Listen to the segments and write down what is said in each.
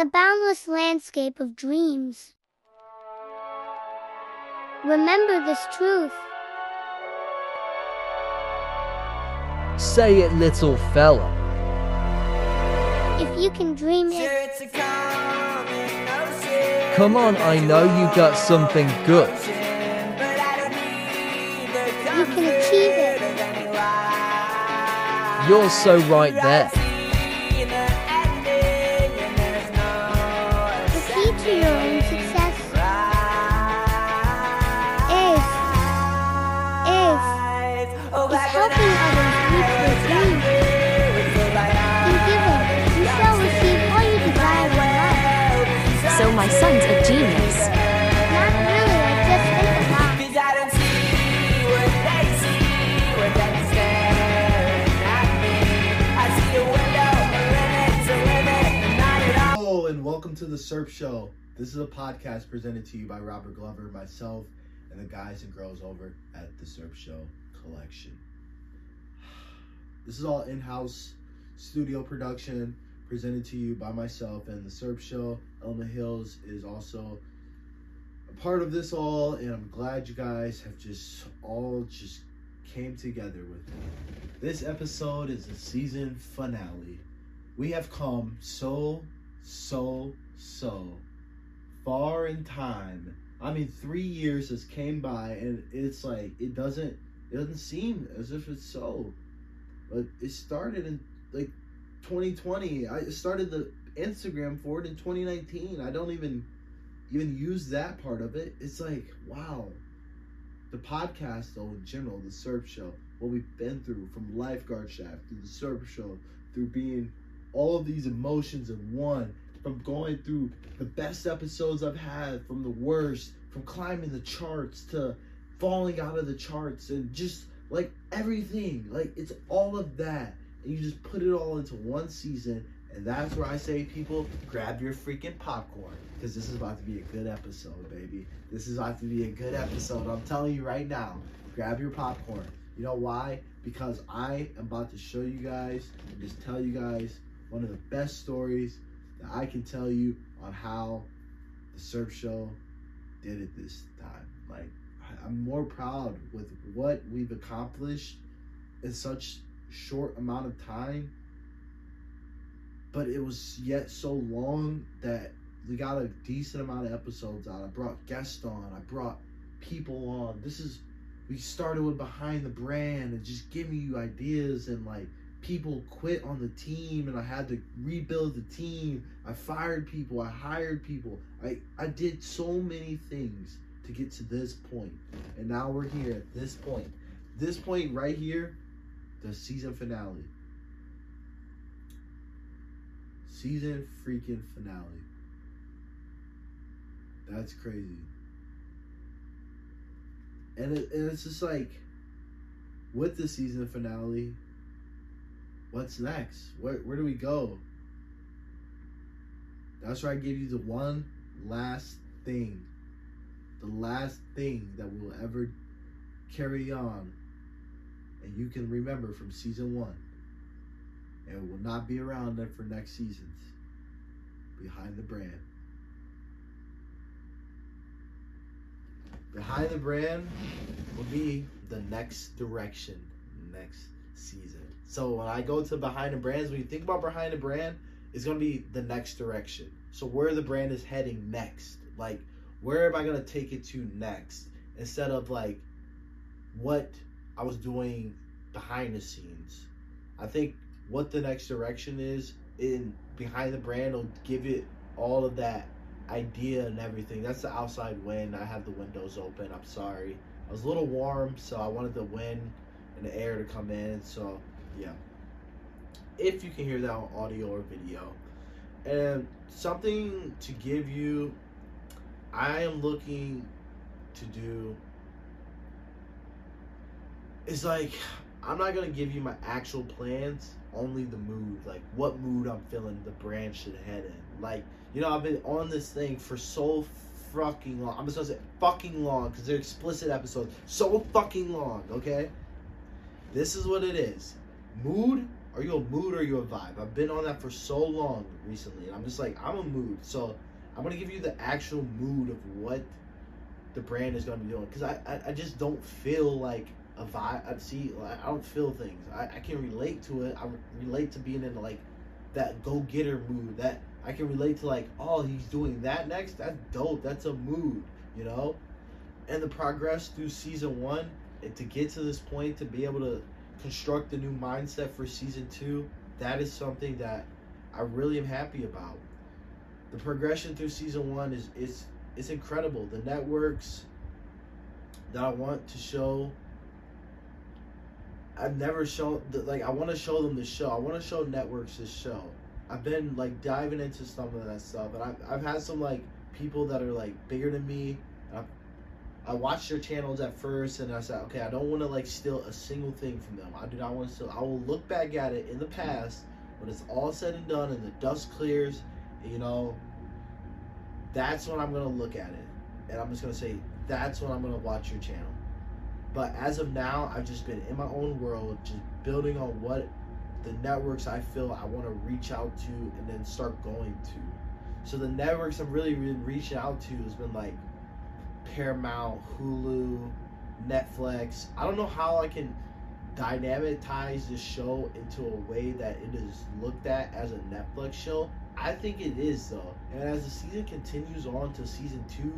the boundless landscape of dreams. Remember this truth. Say it, little fella. If you can dream it, Come on, I know you got something good. you can achieve it. You're so right there. SERP Show. This is a podcast presented to you by Robert Glover, myself, and the guys and girls over at the SERP Show Collection. This is all in-house studio production presented to you by myself and the SERP Show. Elma Hills is also a part of this all, and I'm glad you guys have just all just came together with me. This episode is the season finale. We have come so so so far in time. I mean, three years has came by, and it's like it doesn't it doesn't seem as if it's so. But it started in like 2020. I started the Instagram for it in 2019. I don't even even use that part of it. It's like wow. The podcast, though, in general, the Surf Show, what we've been through from Lifeguard Shack through the Surf Show, through being all of these emotions in one from going through the best episodes I've had from the worst from climbing the charts to falling out of the charts and just like everything. Like it's all of that. And you just put it all into one season and that's where I say people grab your freaking popcorn because this is about to be a good episode baby. This is about to be a good episode. I'm telling you right now grab your popcorn. You know why? Because I am about to show you guys and just tell you guys one of the best stories that I can tell you on how the surf show did it this time. Like I'm more proud with what we've accomplished in such short amount of time. But it was yet so long that we got a decent amount of episodes out. I brought guests on. I brought people on. This is we started with behind the brand and just giving you ideas and like people quit on the team and I had to rebuild the team. I fired people, I hired people. I I did so many things to get to this point. And now we're here at this point. This point right here, the season finale. Season freaking finale. That's crazy. And, it, and it's just like with the season finale, what's next? Where where do we go? That's where I give you the one last thing. The last thing that will ever carry on and you can remember from season one. And it will not be around for next seasons. Behind the brand. Behind the brand will be the next direction next season. So when I go to behind the brands, when you think about behind the brand, it's gonna be the next direction. So where the brand is heading next, like where am I gonna take it to next, instead of like what I was doing behind the scenes. I think what the next direction is in behind the brand will give it all of that idea and everything. That's the outside wind. I have the windows open. I'm sorry. I was a little warm, so I wanted the wind and the air to come in. So yeah. If you can hear that on audio or video. And something to give you I am looking to do is like I'm not gonna give you my actual plans, only the mood, like what mood I'm feeling the brand should head in. Like, you know, I've been on this thing for so fucking long. I'm just gonna say fucking long because they're explicit episodes. So fucking long, okay? This is what it is. Mood Are you a mood or are you a vibe? I've been on that for so long recently, and I'm just like, I'm a mood. So I'm gonna give you the actual mood of what the brand is gonna be doing, because I, I I just don't feel like a vibe. I see, I don't feel things. I, I can relate to it. I relate to being in like that go getter mood. That I can relate to like, oh, he's doing that next. That's dope. That's a mood, you know. And the progress through season one, and to get to this point, to be able to construct a new mindset for season two, that is something that I really am happy about. The progression through season one is it's it's incredible. The networks that I want to show I've never shown like I want to show them the show. I want to show networks this show. I've been like diving into some of that stuff, and I've I've had some like people that are like bigger than me. I watched their channels at first, and I said, okay, I don't want to like steal a single thing from them. I do not want to steal. I will look back at it in the past when it's all said and done, and the dust clears. You know, that's when I'm gonna look at it, and I'm just gonna say that's when I'm gonna watch your channel. But as of now, I've just been in my own world, just building on what the networks I feel I want to reach out to and then start going to. So the networks I'm really been reaching out to has been like Paramount, Hulu, Netflix. I don't know how I can dynamitize this show into a way that it is looked at as a Netflix show. I think it is though. And as the season continues on to season two,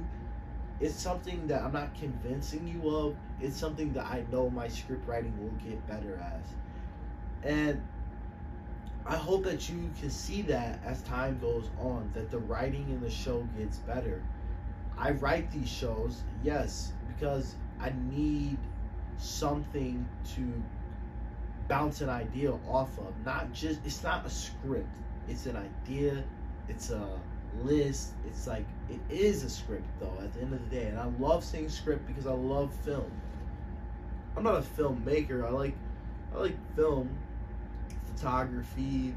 it's something that I'm not convincing you of. It's something that I know my script writing will get better as. And I hope that you can see that as time goes on, that the writing in the show gets better. I write these shows, yes, because I need something to bounce an idea off of. Not just, it's not a script, it's an idea, it's a list. It's like it is a script though at the end of the day. And I love saying script because I love film. I'm not a filmmaker. I like I like film, photography,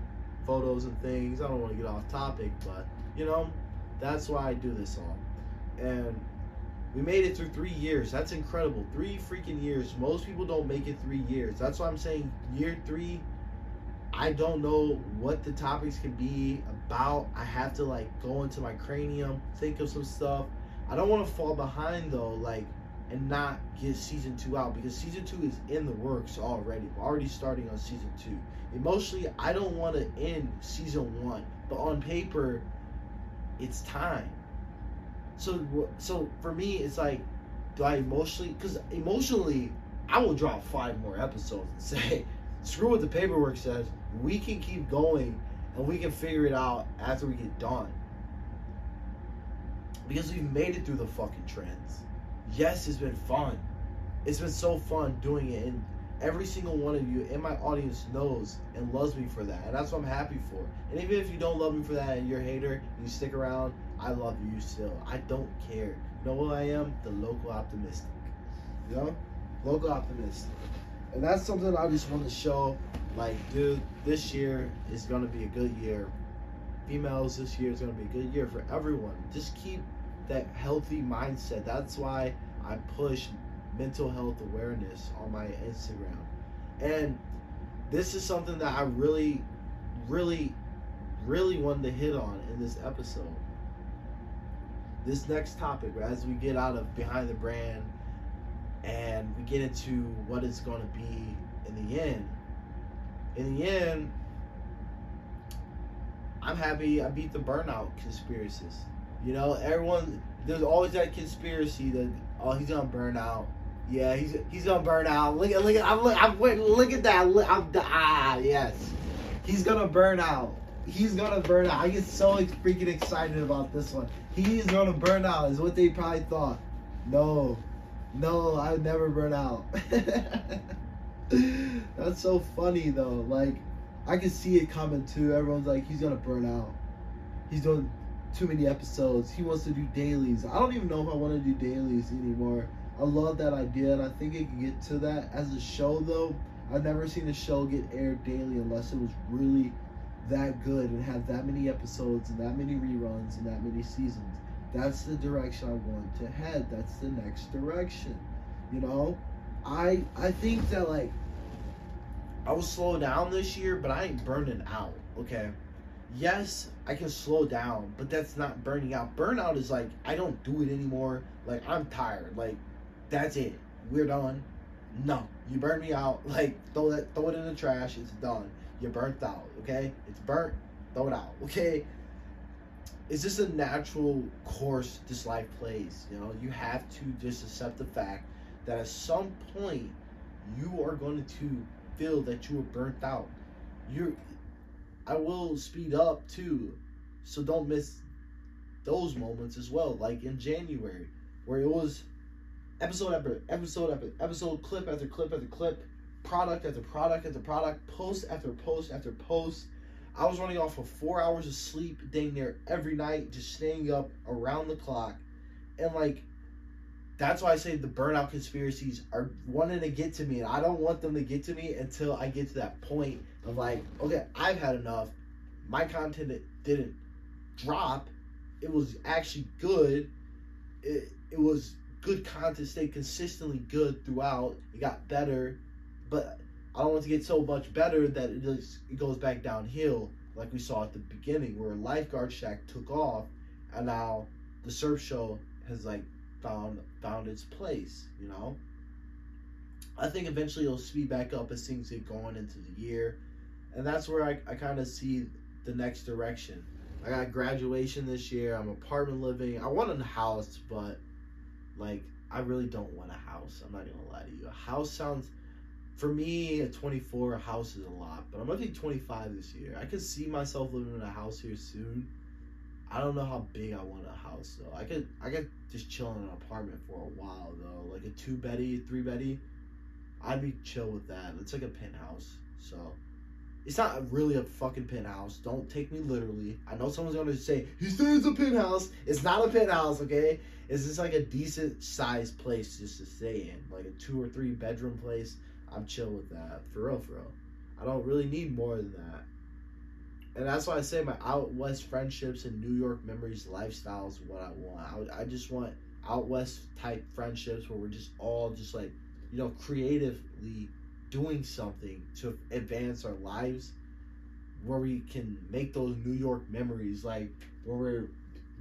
photos and things. I don't want to get off topic, but you know, that's why I do this all. And we made it through three years. That's incredible. Three freaking years. Most people don't make it three years. That's why I'm saying year three I don't know what the topics can be about. I have to like go into my cranium, think of some stuff. I don't want to fall behind though, like, and not get season two out because season two is in the works already. We're already starting on season two. Emotionally, I don't want to end season one, but on paper, it's time. So, so for me, it's like, do I emotionally? Because emotionally, I will drop five more episodes and say, screw what the paperwork says. We can keep going and we can figure it out after we get done. Because we've made it through the fucking trends. Yes, it's been fun. It's been so fun doing it. And every single one of you in my audience knows and loves me for that. And that's what I'm happy for. And even if you don't love me for that and you're a hater, you stick around, I love you still. I don't care. Know who I am? The local optimistic. You know? Local optimistic. And that's something I just want to show. Like, dude, this year is gonna be a good year. Females, this year is gonna be a good year for everyone. Just keep that healthy mindset. That's why I push mental health awareness on my Instagram. And this is something that I really, really, really wanted to hit on in this episode. This next topic, as we get out of behind the brand and we get into what it's going to be in the end. In the end, I'm happy I beat the burnout conspiracies. You know, everyone there's always that conspiracy that oh he's gonna burn out. Yeah, he's he's gonna burn out. Look at look at I'm look I'm wait, look at that. Look, I'm ah yes, he's gonna burn out. He's gonna burn out. I get so freaking excited about this one. He's gonna burn out is what they probably thought. No, no, I would never burn out. That's so funny though. Like, I can see it coming too. Everyone's like, he's gonna burn out. He's doing too many episodes. He wants to do dailies. I don't even know if I want to do dailies anymore. I love that idea, and I think it can get to that as a show though. I've never seen a show get aired daily unless it was really that good and have that many episodes and that many reruns and that many seasons. That's the direction I want to head. That's the next direction. You know, I I think that like I will slow down this year, but I ain't burning out. Okay. Yes, I can slow down, but that's not burning out. Burnout is like I don't do it anymore. Like I'm tired. Like that's it. We're done. No, you burn me out. Like throw that, throw it in the trash. It's done. You're burnt out. Okay, it's burnt. Throw it out. Okay. It's just a natural course this life plays. You know, you have to just accept the fact that at some point you are going to feel that you are burnt out. You're I will speed up too. So don't miss those moments as well. Like in January, where it was episode after episode after episode, clip after clip after clip, product after product after product, post after post after post. I was running off of four hours of sleep dang near every night, just staying up around the clock. And like that's why I say the burnout conspiracies are wanting to get to me, and I don't want them to get to me until I get to that point of like, okay, I've had enough. My content didn't drop. It was actually good. It, it was good content, stayed consistently good throughout. It got better, but I don't want to get so much better that it just it goes back downhill, like we saw at the beginning, where Lifeguard Shack took off, and now the surf show has like found found its place. You know. I think eventually it'll speed back up as things get going into the year, and that's where I, I kind of see the next direction. I got graduation this year. I'm apartment living. I want a house, but like I really don't want a house. I'm not gonna lie to you. A house sounds for me a 24, house is a lot, but I'm gonna be 25 this year. I could see myself living in a house here soon. I don't know how big I want a house though. I could I could just chill in an apartment for a while though, like a two beddy, three beddy. I'd be chill with that. It's like a penthouse, so it's not really a fucking penthouse. Don't take me literally. I know someone's gonna say he says it's a penthouse. It's not a penthouse, okay? It's just like a decent sized place just to stay in, like a two or three bedroom place. I'm chill with that, for real, for real. I don't really need more than that. And that's why I say my out west friendships and New York memories lifestyle is what I want. I, I just want out west type friendships where we're just all just like, you know, creatively doing something to advance our lives where we can make those New York memories like where we're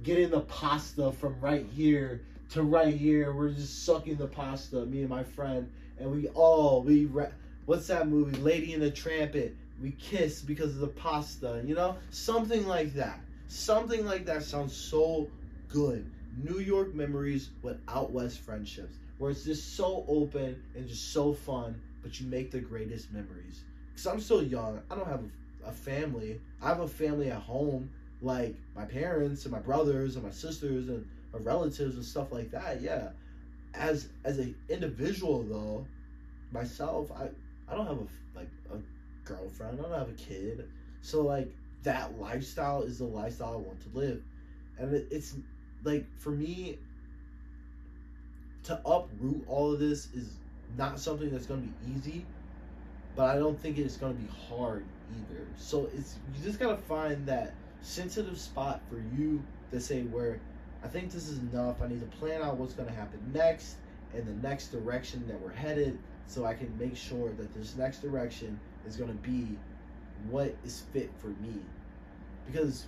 getting the pasta from right here to right here we're just sucking the pasta me and my friend and we all we re- what's that movie Lady in the Trampet we kiss because of the pasta you know something like that something like that sounds so good New York memories with out west friendships where it's just so open and just so fun but you make the greatest memories. Because I'm still young. I don't have a, a family. I have a family at home, like my parents and my brothers and my sisters and relatives and stuff like that. Yeah. As as an individual though, myself, I I don't have a like a girlfriend. I don't have a kid. So like that lifestyle is the lifestyle I want to live, and it, it's like for me to uproot all of this is not something that's going to be easy, but I don't think it's going to be hard either. So it's you just got to find that sensitive spot for you to say where I think this is enough. I need to plan out what's going to happen next and the next direction that we're headed so I can make sure that this next direction is going to be what is fit for me. Because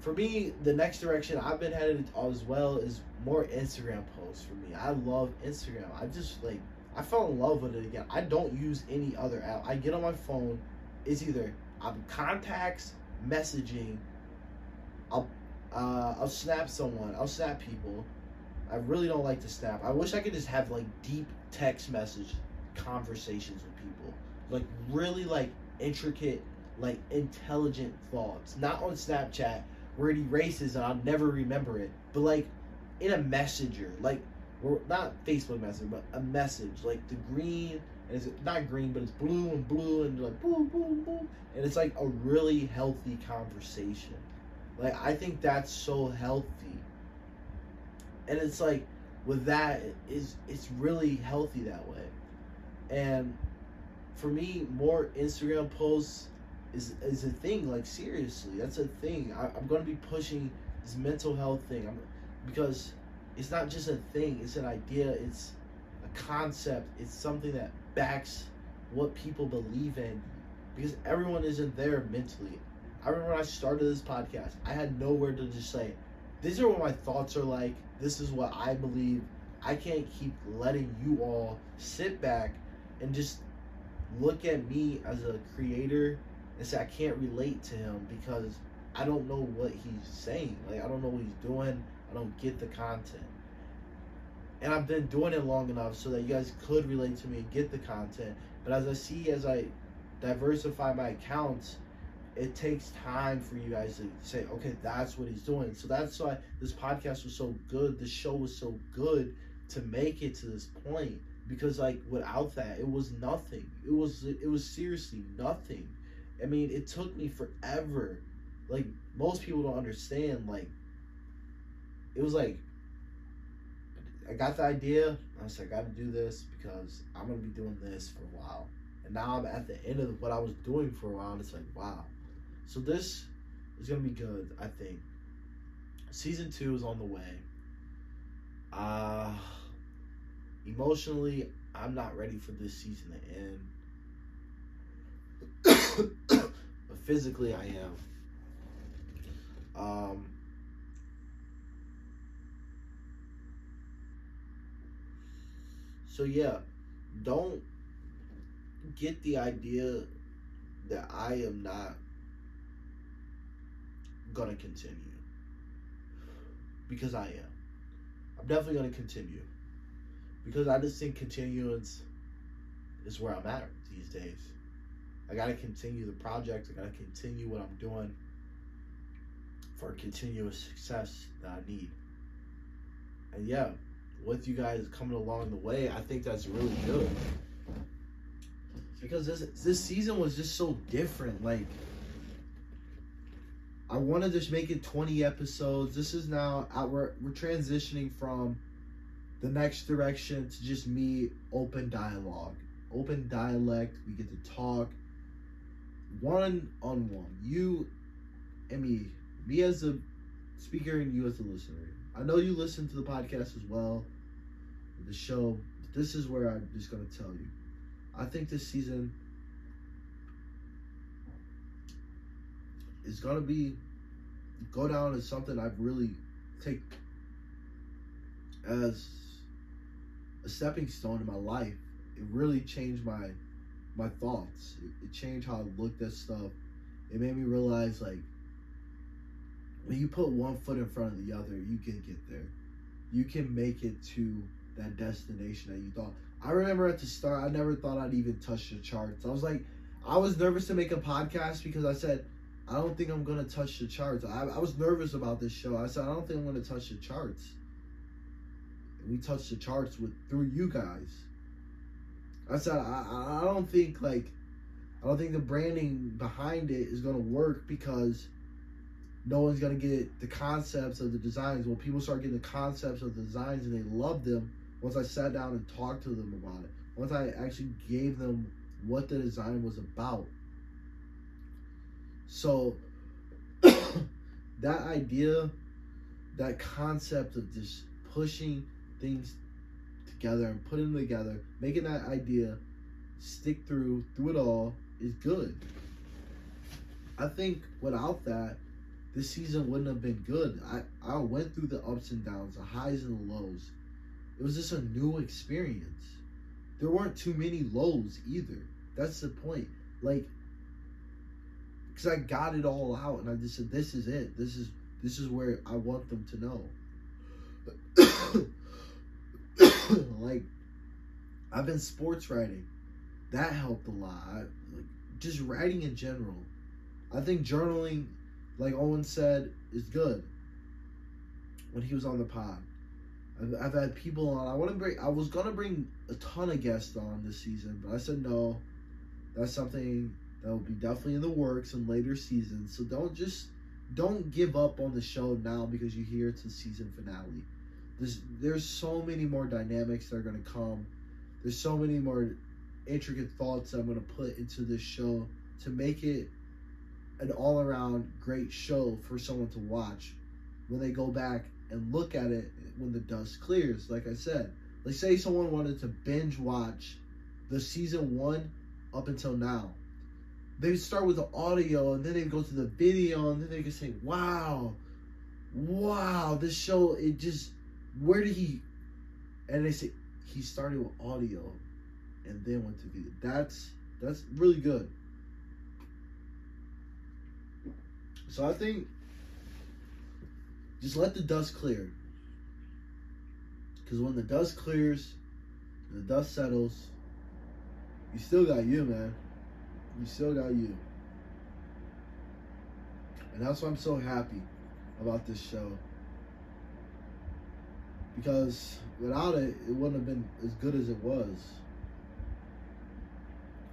for me, the next direction I've been headed as well is more Instagram posts for me. I love Instagram. I just like I fell in love with it again. I don't use any other app. I get on my phone. It's either I'm contacts, messaging. I'll uh, I'll snap someone. I'll snap people. I really don't like to snap. I wish I could just have like deep text message conversations with people, like really like intricate, like intelligent thoughts. Not on Snapchat where it erases and I'll never remember it, but like in a messenger, like or not Facebook Messenger, but a message like the green and it's not green, but it's blue and blue and like boom, boom, boom, and it's like a really healthy conversation. Like I think that's so healthy, and it's like with that is it's really healthy that way, and for me, more Instagram posts is is a thing. Like seriously, that's a thing. I, I'm going to be pushing this mental health thing. I'm, because it's not just a thing. It's an idea. It's a concept. It's something that backs what people believe in because everyone isn't there mentally. I remember when I started this podcast, I had nowhere to just say, these are what my thoughts are like. This is what I believe. I can't keep letting you all sit back and just look at me as a creator and say I can't relate to him because I don't know what he's saying. Like I don't know what he's doing. I don't get the content. And I've been doing it long enough so that you guys could relate to me and get the content. But as I see as I diversify my accounts, it takes time for you guys to say, okay, that's what he's doing. So that's why this podcast was so good. This show was so good to make it to this point. Because like without that, it was nothing. It was it was seriously nothing. I mean, it took me forever. Like most people don't understand. Like it was like I got the idea. I said, I got to do this because I'm gonna be doing this for a while. And now I'm at the end of what I was doing for a while. And it's like, wow. So this is gonna be good. I think. Season two is on the way. Uh emotionally, I'm not ready for this season to end. but physically, I am. Um, so yeah, don't get the idea that I am not gonna continue because I am. I'm definitely gonna continue because I just think continuance is where I'm at these days. I gotta continue the project. I gotta continue what I'm doing for continuous success that I need. And yeah, with you guys coming along the way, I think that's really good. Because this this season was just so different. Like I want to just make it 20 episodes. This is now out we're we're transitioning from the next direction to just me open dialogue. Open dialect. We get to talk one on one. You and me. Me as a speaker and you as a listener. I know you listen to the podcast as well, the show. This is where I'm just gonna tell you. I think this season is gonna be go down as something I've really take as a stepping stone in my life. It really changed my my thoughts. It, it changed how I looked at stuff. It made me realize like when you put one foot in front of the other, you can get there. You can make it to that destination that you thought. I remember at the start, I never thought I'd even touch the charts. I was like, I was nervous to make a podcast because I said, I don't think I'm gonna touch the charts. I, I was nervous about this show. I said, I don't think I'm gonna touch the charts. And we touched the charts with through you guys. I said, I, I don't think like, I don't think the branding behind it is gonna work because no one's gonna get the concepts of the designs. When people start getting the concepts of the designs and they love them, once I sat down and talked to them about it, once I actually gave them what the design was about. So that idea, that concept of just pushing things together and putting them together, making that idea stick through through it all is good. I think without that, this season wouldn't have been good. I, I went through the ups and downs, the highs and the lows. It was just a new experience. There weren't too many lows either. That's the point. Like, because I got it all out and I just said, this is it. This is this is where I want them to know. like, I've been sports writing. That helped a lot. I, like, just writing in general. I think journaling like Owen said, is good. When he was on the pod, I've, I've had people on. I want to bring. I was gonna bring a ton of guests on this season, but I said no. That's something that will be definitely in the works in later seasons. So don't just don't give up on the show now because you hear it's the season finale. There's there's so many more dynamics that are gonna come. There's so many more intricate thoughts I'm gonna put into this show to make it an all around great show for someone to watch when they go back and look at it when the dust clears. Like I said, like say someone wanted to binge watch the season one up until now. They start with the audio and then they go to the video and then they can say, "Wow, wow, this show it just where did he?" And they say he started with audio and then went to video. That's that's really good. So I think just let the dust clear. Because when the dust clears, the dust settles, you still got you, man. You still got you. And that's why I'm so happy about this show. Because without it, it wouldn't have been as good as it was.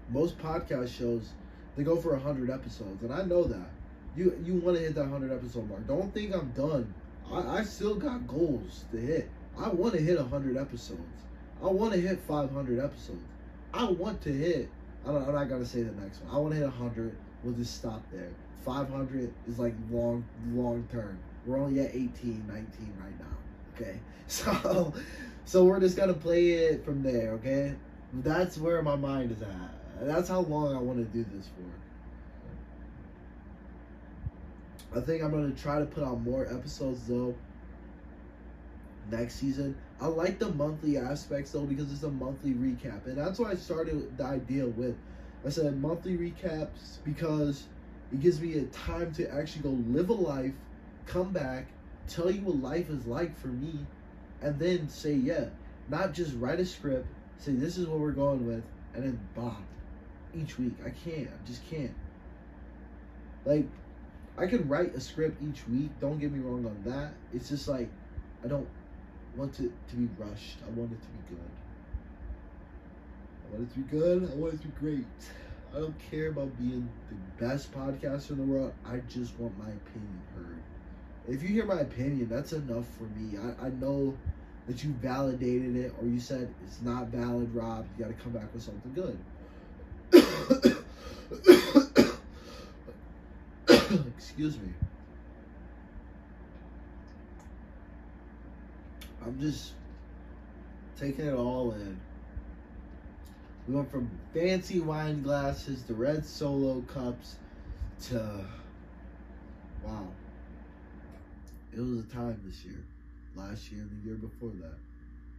Most podcast shows, they go for 100 episodes. And I know that. You you want to hit that 100 episode mark. Don't think I'm done. I, I still got goals to hit. I want to hit 100 episodes. I want to hit 500 episodes. I want to hit. I don't, I'm not gonna say the next one. I want to hit 100. We'll just stop there. 500 is like long, long term. We're only at 18, 19 right now. Okay, so, so we're just gonna play it from there. Okay, that's where my mind is at. That's how long I want to do this for. I think I'm gonna try to put out more episodes though. Next season, I like the monthly aspects though because it's a monthly recap, and that's why I started the idea with. I said monthly recaps because it gives me a time to actually go live a life, come back, tell you what life is like for me, and then say yeah, not just write a script, say this is what we're going with, and then bomb each week. I can't. I just can't. Like I could write a script each week. Don't get me wrong on that. It's just like I don't want it to be rushed. I want it to be good. I want it to be good. I want it to be great. I don't care about being the best podcaster in the world. I just want my opinion heard. If you hear my opinion, that's enough for me. I, I know that you validated it or you said it's not valid, Rob. You got to come back with something good. Excuse me. I'm just taking it all in. We went from fancy wine glasses to red solo cups to wow. It was a time this year, last year, and the year before that.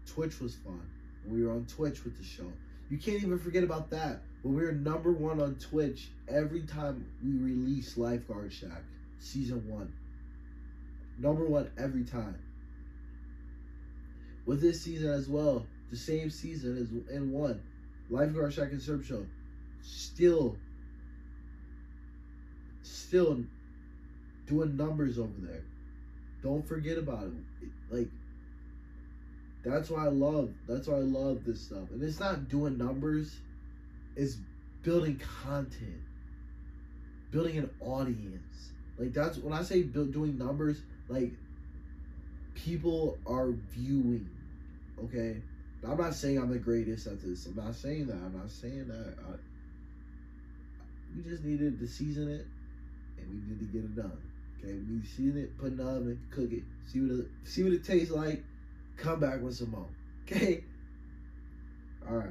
Twitch was fun. We were on Twitch with the show. You can't even forget about that. When we were number one on Twitch every time we released Lifeguard Shack season one. Number one every time. With this season as well, the same season as in one, Lifeguard Shack and Serb Show, still, still doing numbers over there. Don't forget about it. Like that's why I love. That's why I love this stuff. And it's not doing numbers. It's building content, building an audience. Like that's when I say build, doing numbers. Like people are viewing. Okay, I'm not saying I'm the greatest at this. I'm not saying that. I'm not saying that. I, we just needed to season it, and we need to get it done. Okay, we need to season it, put it in the oven, cook it, see what it see what it tastes like. Come back with some more. Okay. All right.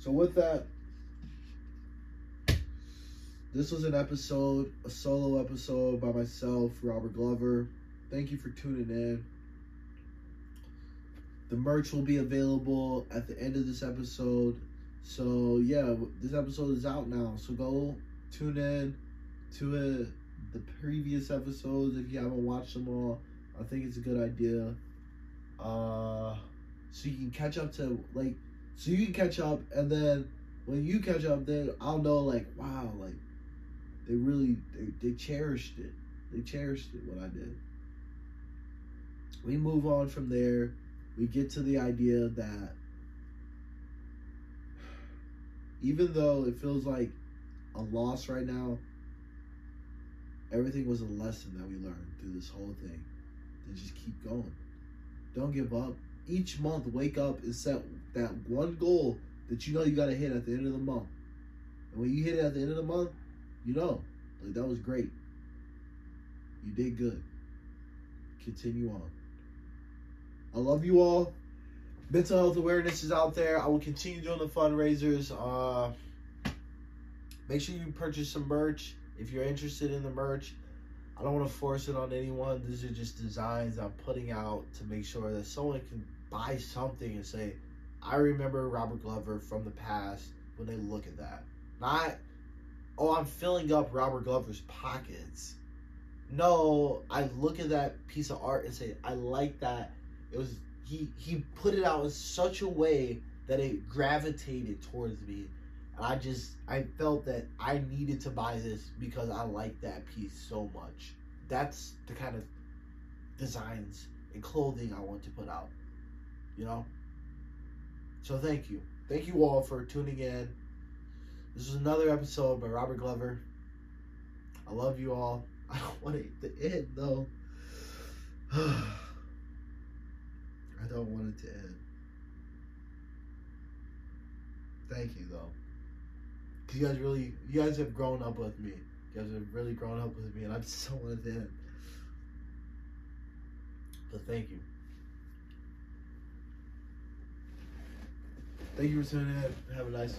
So with that, this was an episode, a solo episode by myself, Robert Glover. Thank you for tuning in. The merch will be available at the end of this episode. So yeah, this episode is out now. So go tune in to it, the previous episodes if you haven't watched them all. I think it's a good idea. Uh, so you can catch up to like, so you can catch up, and then when you catch up, then I'll know like, wow, like they really they, they cherished it. They cherished it what I did. We move on from there. We get to the idea that even though it feels like a loss right now, everything was a lesson that we learned through this whole thing. To just keep going. Don't give up. Each month, wake up and set that one goal that you know you got to hit at the end of the month. And when you hit it at the end of the month, you know, like that was great. You did good. Continue on. I love you all. mental health awareness is out there. I will continue doing the fundraisers. Uh, make sure you purchase some merch if you're interested in the merch. I don't want to force it on anyone. These are just designs I'm putting out to make sure that someone can buy something and say, I remember Robert Glover from the past when they look at that. Not, oh, I'm filling up Robert Glover's pockets. No, I look at that piece of art and say, I like that. It was he he put it out in such a way that it gravitated towards me. And I just I felt that I needed to buy this because I like that piece so much. That's the kind of designs and clothing I want to put out. You know? So thank you. Thank you all for tuning in. This is another episode by Robert Glover. I love you all. I don't want it to end though. I don't want it to end. Thank you though. Cause you guys really you guys have grown up with me. You guys have really grown up with me and I just don't want it to end. But thank you. Thank you for tuning in. Have a nice,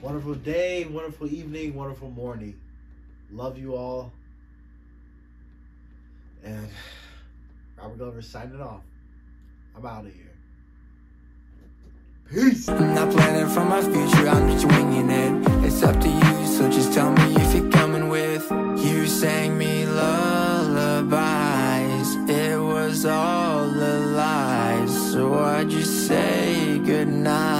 wonderful day, wonderful evening, wonderful morning. Love you all. And Robert Glover signing off. I'm out of here. Peace. I'm not planning for my future, I'm just winging it. It's up to you, so just tell me if you're coming with. You sang me lullabies, it was all a lie. So I just say goodnight.